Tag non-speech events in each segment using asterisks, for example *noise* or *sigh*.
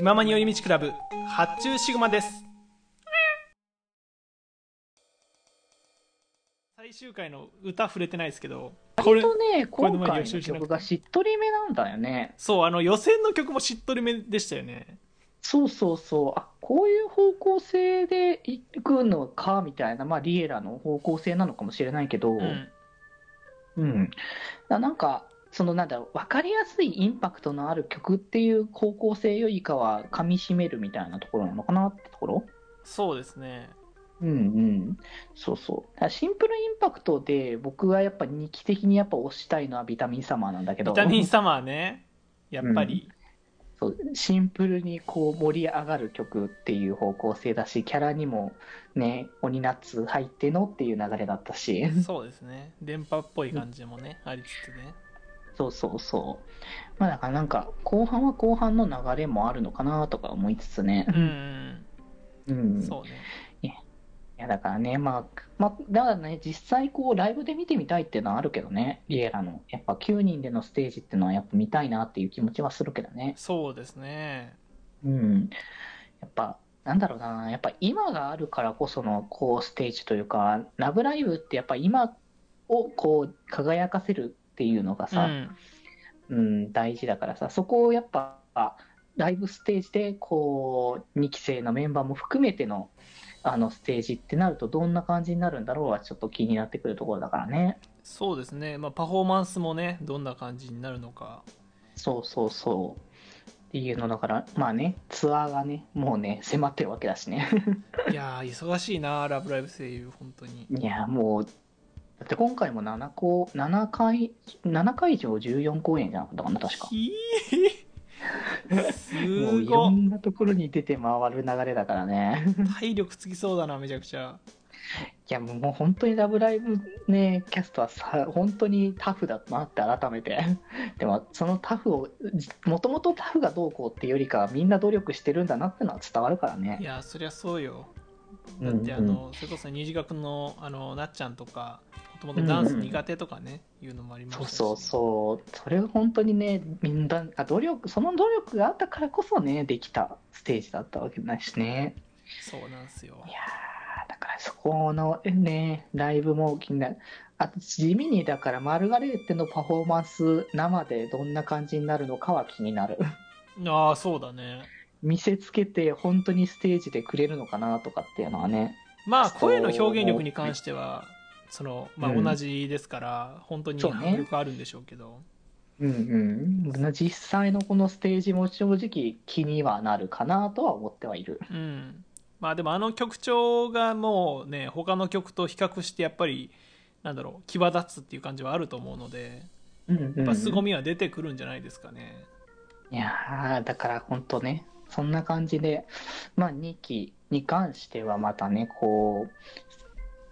気ままに寄り道クラブ発注シグマです最終回の歌触れてないですけどこれ割とね、こ今回の曲がしっとりめなんだよね。そうあの予選の曲もしっとりめでしたよねそうそうそう。あ、こういう方向性でいくのか、みたいな、まあ、リエラの方向性なのかもしれないけど、うんうん。だなんか、そのなんだろう、わかりやすいインパクトのある曲っていう方向性よりかは、噛み締めるみたいなところなのかなってところ？そうですね。うんうん。そうそう。シンプルインパクトで、僕がやっぱ2期的にやっぱ推したいのはビタミンサマーなんだけど。ビタミンサマーね。やっぱり、そう。シンプルにこう盛り上がる曲っていう方向性だしキャラにもね鬼ナッツ入ってのっていう流れだったし。そうですね。電波っぽい感じもね、ありつつねそうそうそう。まあだからなんか後半は後半の流れもあるのかなとか思いつつね。うん。うん。うんそうね。いやだからねまあまあだからね実際こうライブで見てみたいっていうのはあるけどね。リエラのやっぱ9人でのステージっていうのはやっぱ見たいなっていう気持ちはするけどね。そうですね。うん、やっぱ、なんだろうな、やっぱ今があるからこそのこうステージというか、ラブライブってやっぱ今をこう輝かせるっていうのがうさ、んうん、大事だからさ、そこをやっぱ、ライブステージでこう、2期生のメンバーも含めてのあのステージってなると、どんな感じになるんだろうはちょっと気になってくるところだからね。そうですねまあパフォーマンスもねどんな感じになるのかそうそうそう。っていうのだから、まあね、ツアーがね、もうね、迫ってるわけだしね。いやー忙しいなラブライブ声優本当にいや、もう、だって今回も7公、7回、7会場14公演じゃなかったかな、確か。ひー *laughs* もうすいろんなところに出て回る流れだからね。体力つきそうだなめちゃくちゃいや、もう本当にラブライブね、キャストはさ、本当にタフだなって改めて。*laughs* でも、そのタフを、もともとタフがどうこうっていうよりかは、みんな努力してるんだなってのは伝わるからいね。やそりゃそうようんだってあの、それこそ二次学のあのなっちゃんとかもともとダンス苦手とかね、いうのもありましたしそうそうそう。それが本当にね、みんな、あ努力、その努力があったからこそね、できたステージだったわけだしね。そうなんですよいやーだからそこのね、ライブも気になる。あと地味にだからマルガレーテのパフォーマンス生でどんな感じになるのかは気になる。ああそうだね見せつけて本当にステージでくれるのかなとかっていうのはね。まあ声の表現力に関してはその、まあ、うん。同じですから、本当に迫力あるんでしょうけど。うんうん。実際のこのステージも正直気にはなるかなとは思ってはいる。うん。まあでもあの曲調がもうね他の曲と比較してやっぱりなんだろう際立つっていう感じはあると思うのでうんうん。やっぱ凄みは出てくるんじゃないですかね、いやーだから本当ね、そんな感じで、まあ、2期に関してはまたね、こう、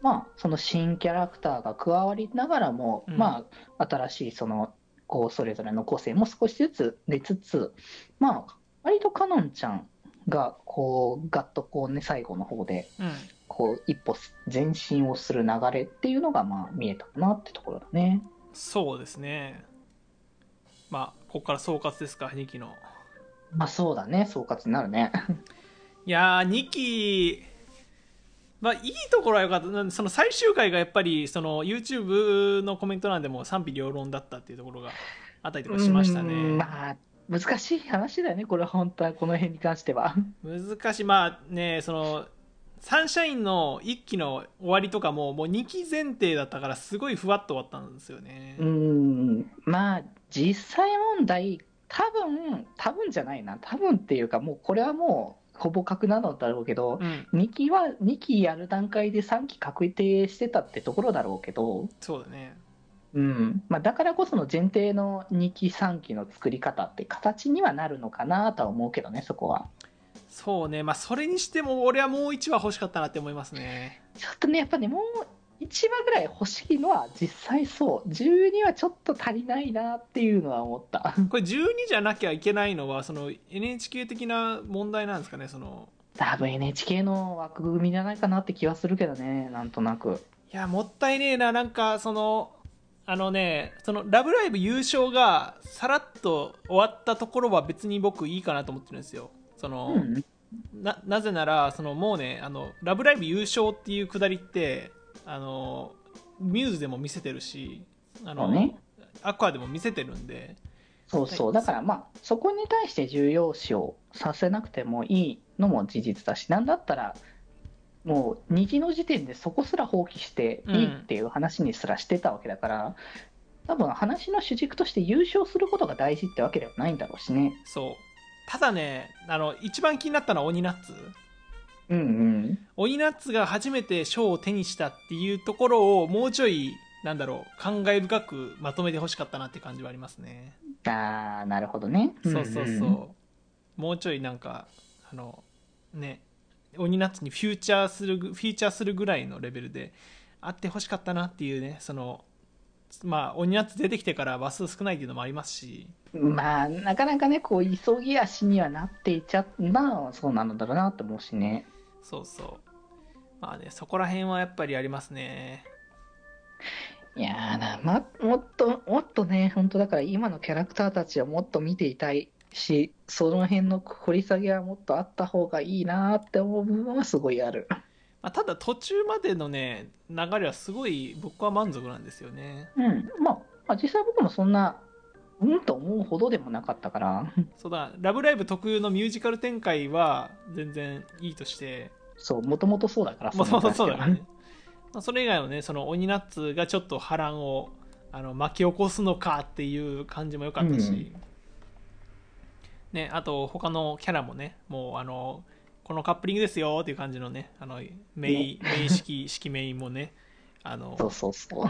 まあ、その新キャラクターが加わりながらも、うん。まあ、新しいその、こう、それぞれの個性も少しずつ出つつ、まあ、割とかのんちゃんが、こう、ガッとこうね、最後の方で、うん。こう、一歩前進をする流れっていうのが、まあ、見えたかなってところだね。そうですね。まあここから総括ですか2期のまあ、そうだね、総括になるね。*laughs* いやー2期まあいいところは良かった。その最終回がやっぱりその YouTube のコメント欄でも賛否両論だったっていうところがあったりとかしましたね。うんまあ、難しい話だよね、これは本当は、この辺に関しては。難しい。まあねそのサンシャインの1期の終わりとかももう2期前提だったからすごいふわっと終わったんですよね、うん、まあ、実際問題、多分多分じゃないな、多分っていうか、もうこれはもう、ほぼ確なのだろうけど、うん。2期は、2期やる段階で3期確定してたってところだろうけど、そうだね。うん。まあ、だからこその前提の2期、3期の作り方って形にはなるのかなとは思うけどね、そこは。そうね。まあそれにしても俺はもう1話欲しかったなって思いますね。ちょっとね、やっぱね、もう1話ぐらい欲しいのは実際そう。12はちょっと足りないなっていうのは思った。*laughs* これ12じゃなきゃいけないのはその NHK 的な問題なんですかねその多分 NHK の枠組みじゃないかなって気はするけどね、なんとなく。いやもったいねえななんかそのあのねその「ラブライブ!」優勝がさらっと終わったところは別に僕いいかなと思ってるんですよその、うんななぜならそのもうねあの「ラブライブ!」優勝っていうくだりってあのミューズでも見せてるしあの、ね。アクアでも見せてるんで。そうそう。だからまあ、そこに対して重要視をさせなくてもいいのも事実だし、なんだったら、もう、2期の時点でそこすら放棄していいっていう話にすらしてたわけだから、多分話の主軸として優勝することが大事ってわけではないんだろうしね。そう。ただねあの一番気になったのは鬼ナッツうんうん。鬼ナッツが初めて賞を手にしたっていうところをもうちょいなんだろう感慨深くまとめてほしかったなって感じはありますねあー、なるほどね。そうそうそう、んんもうちょいなんかあのね鬼ナッツにフューチャーするぐフィーチャーするぐらいのレベルであってほしかったなっていうねそのまあ鬼ナッツ出てきてから話数少ないっていうのもありますしまあ、なかなかね、こう、急ぎ足にはなっていっちゃう、まあ、そうなんだろうなと思うしね。そうそうまあねそこら辺はやっぱりありますねいやーな、ま、もっと、もっとね、本当だから今のキャラクターたちはもっと見ていたいし、その辺の掘り下げはもっとあった方がいいなーって思う部分はすごいある。まあ、ただ途中までのね流れはすごい僕は満足なんですよねうん。まあ、まあ、実際僕もそんな、うんと思うほどでもなかったから、そうだ「ラブライブ!」特有のミュージカル展開は全然いいとしてそう、もともとそうだから、もともとそうだからね。ね。*laughs* まあそれ以外のねその鬼ナッツがちょっと波乱をあの巻き起こすのかっていう感じも良かったし、ね、あと他のキャラもねもうあのこのカップリングですよっていう感じのねあのメインメイン式 *laughs* 式メインもねあの。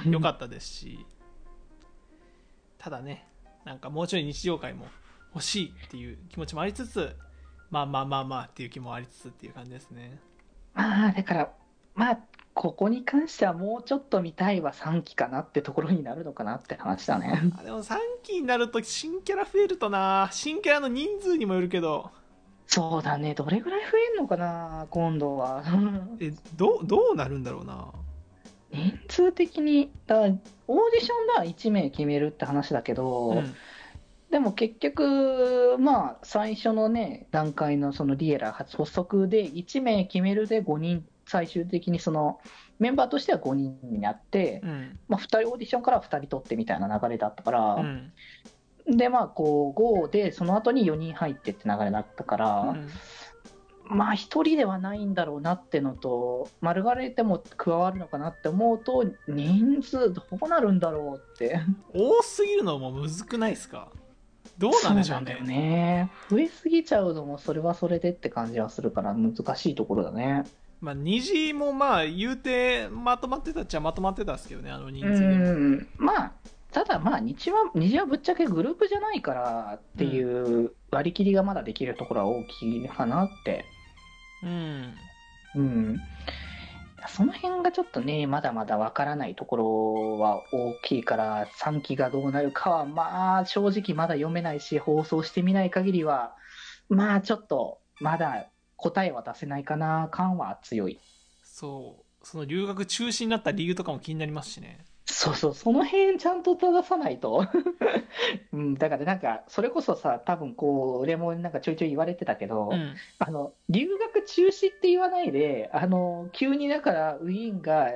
良かったですし。ただねなんかもうちょい日常会も欲しいっていう気持ちもありつつまあまあまあまあっていう気もありつつっていう感じですねまあ、だから、まあ、ここに関してはもうちょっと見たいは3期かなってところになるのかなって話だね。*laughs* あでも3期になると新キャラ増えるとな。新キャラの人数にもよるけど。そうだね、どれぐらい増えんのかな、今度は。*laughs* えどうどうなるんだろうな。人数的に、だオーディションでは1名決めるって話だけど、うんでも結局、まあ、最初のね、段階のそのリエラ発足で1名決めるで5人、最終的にそのメンバーとしては5人になって、うん。まあ、2人オーディションから2人取ってみたいな流れだったから、うん。で、まあ、こう、5で、その後に4人入ってって流れだったから、うんまあ、1人ではないんだろうなってのと、丸がれても加わるのかなって思うと、人数どうなるんだろうって。多すぎるのもむずくないですか？どうなんでしょうねそうね。増えすぎちゃうのも、それはそれでって感じはするから、難しいところだね。まあ、虹もまあ言うてまとまってたっちゃまとまってたんですけどねあの人う数でまあ、ただまあ日は、日はぶっちゃけグループじゃないからっていう割り切りがまだできるところは大きいかなって。うんうん。その辺がちょっとね、まだまだ分からないところは大きいから、3期がどうなるかは、まあ、正直まだ読めないし、放送してみない限りは、まあ、ちょっと、まだ答えは出せないかな、感は強い。そうその留学中止になった理由とかも気になりますしねそうそう、その辺ちゃんと正さないと。*laughs* うん、だからなんか、それこそさ、多分こう、俺もなんかちょいちょい言われてたけど、うんあの、留学中止って言わないで、あの、急にだからウィーンが、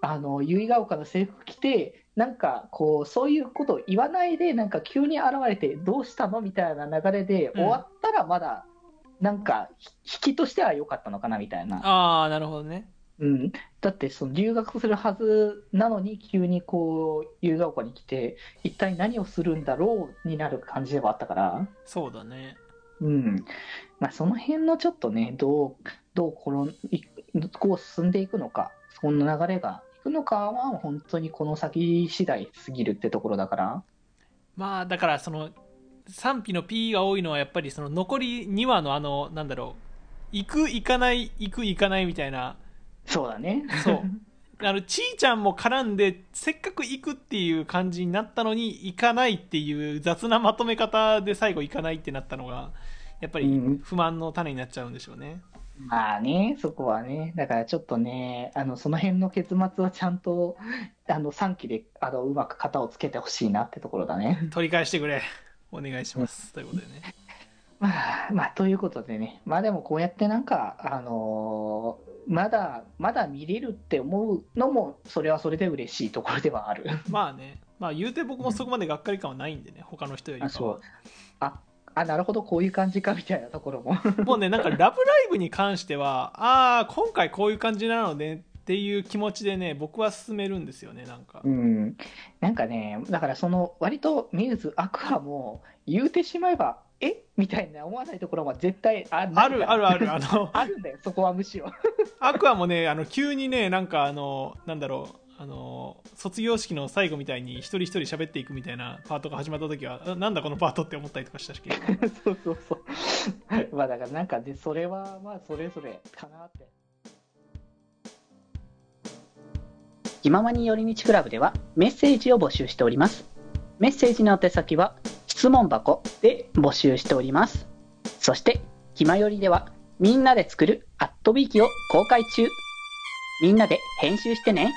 あの、結ヶ丘の制服着て、なんかこう、そういうことを言わないで、なんか急に現れて、どうしたのみたいな流れでうん終わったらまだ、なんか、ひ引きとしては良かったのかなみたいな。ああなるほどねうん。だって、その留学するはずなのに、急にこう、結ヶ丘に来て、一体何をするんだろうになる感じではあったから、そうだねうん。まあ、その辺のちょっとね、どう、どうこの、いこう進んでいくのか、そんな流れがいくのかは、本当にこの先次第すぎるってところだから、まあだからその賛否の P が多いのはやっぱりその残り2話のあのなんだろう行く行かない行く行かないみたいなそうだね。そう。あのちーちゃんも絡んでせっかく行くっていう感じになったのに行かないっていう雑なまとめ方で最後行かないってなったのがやっぱりうん。不満の種になっちゃうんでしょうね、まあね、そこはね、だからちょっとね、あのその辺の結末はちゃんとあの3期であのうまく型をつけてほしいなってところだね。取り返してくれ。お願いします。ということでねまあ、まあ、ということでね、まあでもこうやってなんか、あのーまだ、まだ見れるって思うのも、それはそれで嬉しいところではある。まあねまあ言うて僕もそこまでがっかり感はないんでね他の人よりかはあそうあ、あ、なるほど、こういう感じかみたいなところも。もうねなんか「ラブライブ!」に関してはああ今回こういう感じなのねっていう気持ちでね僕は進めるんですよねなんかうん。なんかね、だからその、割とミューズ、アクアも、言うてしまえば、え？みたいな思わないところは絶対ああるあるあるあの *laughs* あるんだよ、そこはむしろ。アクアもねあの急にねなんかあのなんだろうあの卒業式の最後みたいに一人一人喋っていくみたいなパートが始まった時はあなんだこのパートって思ったりとかしたし *laughs* そうそうそう。*laughs* まあだからなんかね、それはまあそれぞれかなって。気ままに寄り道クラブではメッセージを募集しております。メッセージの宛先は質問箱で募集しております。そして、気まよりではみんなで作るアットビーキを公開中。みんなで編集してね。